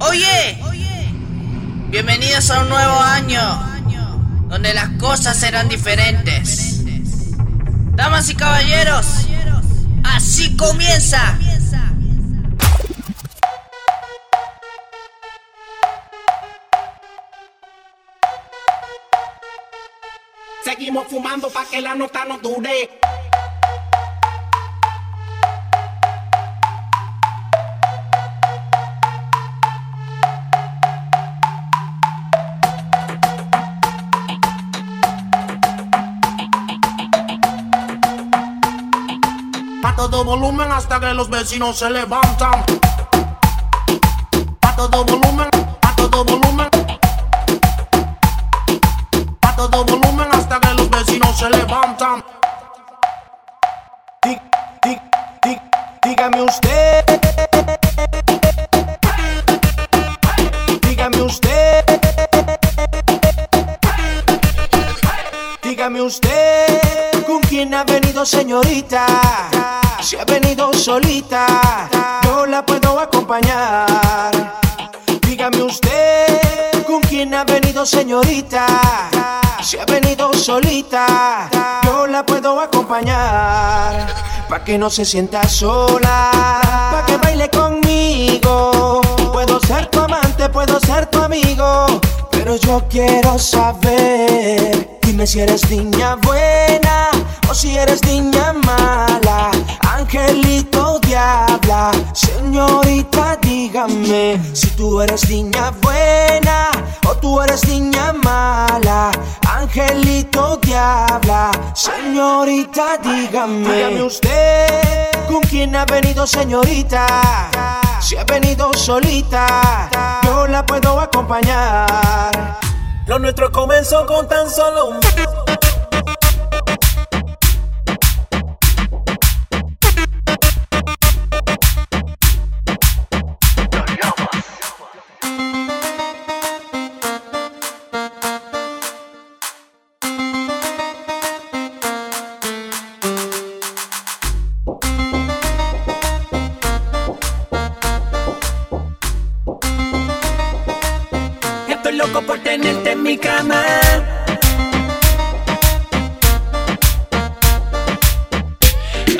Oye, bienvenidos a un nuevo año donde las cosas serán diferentes. Damas y caballeros, así comienza. Seguimos fumando pa' que la nota no dure. Todo volumen hasta que los vecinos se levantan. A todo volumen, a todo volumen. A todo volumen hasta que los vecinos se levantan. Dí- dí- dí- Dígame usted. Dígame usted. Dígame usted. ¿Con quién ha venido, señorita? Si ha venido solita, yo la puedo acompañar. Dígame usted, ¿con quién ha venido, señorita? Si ha venido solita, yo la puedo acompañar. Pa' que no se sienta sola, pa' que baile conmigo. Puedo ser tu amante, puedo ser tu amigo, pero yo quiero saber. Dime si eres niña buena o si eres niña mala. Angelito diabla, señorita, dígame si tú eres niña buena o tú eres niña mala. Angelito diabla, señorita, dígame. Dígame usted, ¿con quién ha venido, señorita? Si ha venido solita, yo la puedo acompañar. Lo nuestro comenzó con tan solo un loco por tenerte en mi cama.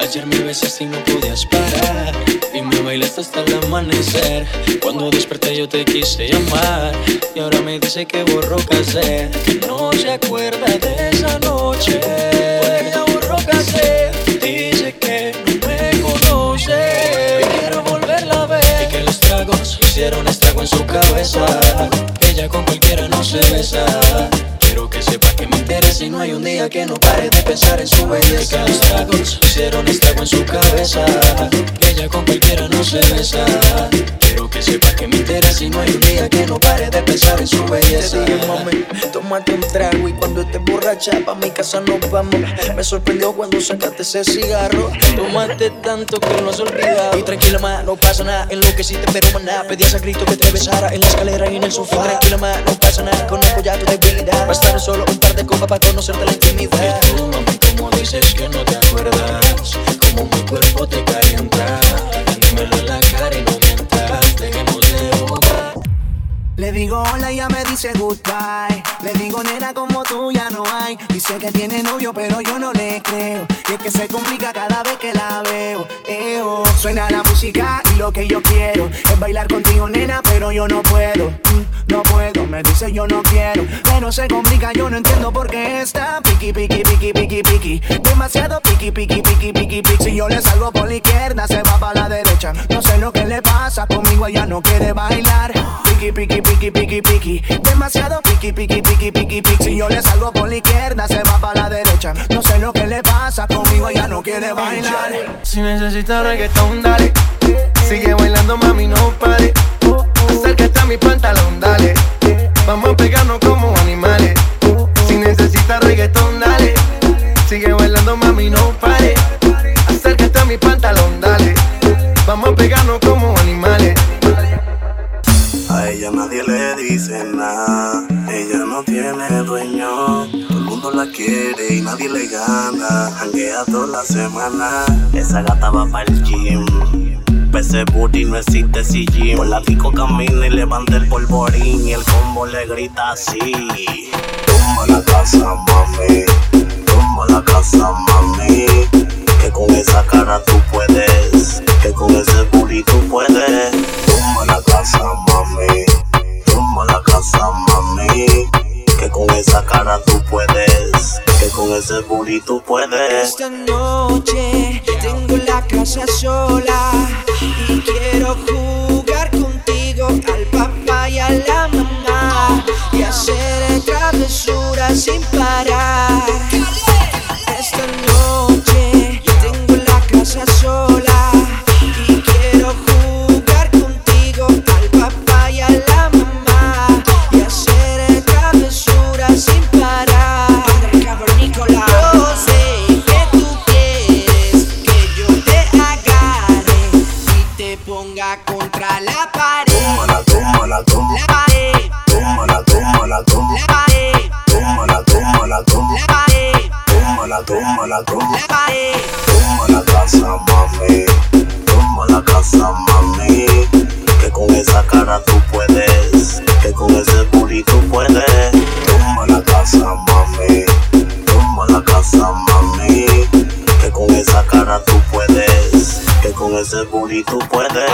Ayer me besaste y no podías parar Y me bailaste hasta el amanecer. Cuando desperté yo te quise llamar Y ahora me dice que borró casé no se acuerda de esa noche. Porque ya borró casé Quiero que sepa que me interesa y no hay un día que no pare de pensar en su belleza. Hicieron estrago en su cabeza. Con cualquiera no se besa. Quiero que sepa que me interesa y no hay un día que no pare de pensar en su belleza. Te dije, mami, tómate un trago y cuando estés borracha pa' mi casa nos vamos. Me sorprendió cuando sacaste ese cigarro. Tomaste tanto que lo has olvidado. Y tranquila, ma, no pasa nada. En lo que sí te pero maná. Pedías a Cristo que te besara en la escalera y en el sofá. Y tranquila, ma, no pasa nada. Conozco ya tu debilidad. Bastar solo un par de copas para conocerte la intimidad. Y tú, mami, como dices que no te acuerdas dice goodbye. Le digo nena como tú ya no hay. Dice que tiene novio pero yo no le creo. Y es que se complica cada vez que la veo. Eo. Suena la música y lo que yo quiero es bailar contigo nena pero yo no puedo. Mm, No puedo, me dice yo no quiero. Pero se complica, yo no entiendo por qué está piqui, piqui, piqui, piqui, piqui. Demasiado piqui, piqui, piqui, piqui, piqui. Si yo le salgo por la izquierda, se va para la derecha. No sé lo que le pasa conmigo, ella no quiere bailar. Piqui, piqui, piqui, piqui, piqui. Demasiado piqui, piqui, piqui, piqui, piqui. Si yo le salgo por la izquierda, se va para la derecha. No sé lo que le pasa conmigo, ella no quiere bailar. Si necesitas reggaetón, dale. Sigue bailando, mami, no pare. Acércate a mi pantalón, dale. Vamos a pegarnos como animales. Si necesitas reggaetón, dale. Sigue bailando, mami, no pare. Acércate a mi pantalón, dale. Vamos a pegarnos la quiere y nadie le gana. Janguea toda la semana. Esa gata va para el gym Pa' ese booty no existe CG. Por la disco camina y levanta el polvorín. Y el combo le grita así. Toma la casa, mami. Toma la casa, mami. Tú puedes. Que con ese booty tú puedes. Esta noche tengo la casa sola y quiero jugar contigo al papá y a la mamá y hacer travesuras sin parar. Tómala, tómala, tómala. Toma la casa, mami. Toma la casa, mami. Que con esa cara tú puedes. Que con ese booty tú puedes. Toma la casa, mami. Toma la casa, mami. Que con esa cara tú puedes. Que con ese booty tú puedes.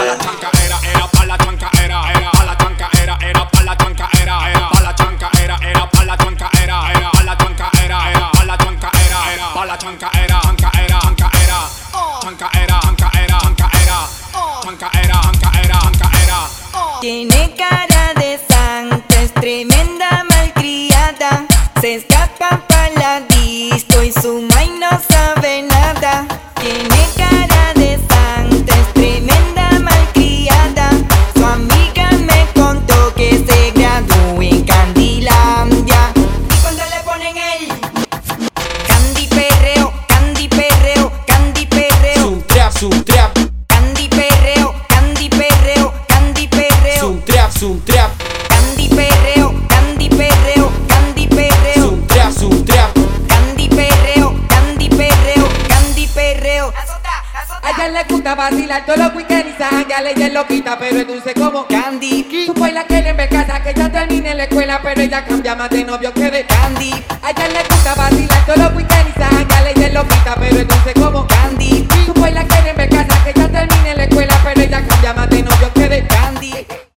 Tremenda malcriada. Se escapa pa' la Candy perreo, Candy perreo, Candy perreo. zoom trap. Candy perreo, Candy perreo, Candy perreo. A ella le gusta vacilar todos los weekends y ya le ella es loquita, pero es dulce como Candy, Tú pues la quieren ver casa, que ya termine la escuela, pero ella cambia más de novio que de Candy, A ella le gusta vacilar todos los weekends y ya le ella es loquita, pero es dulce como Candy,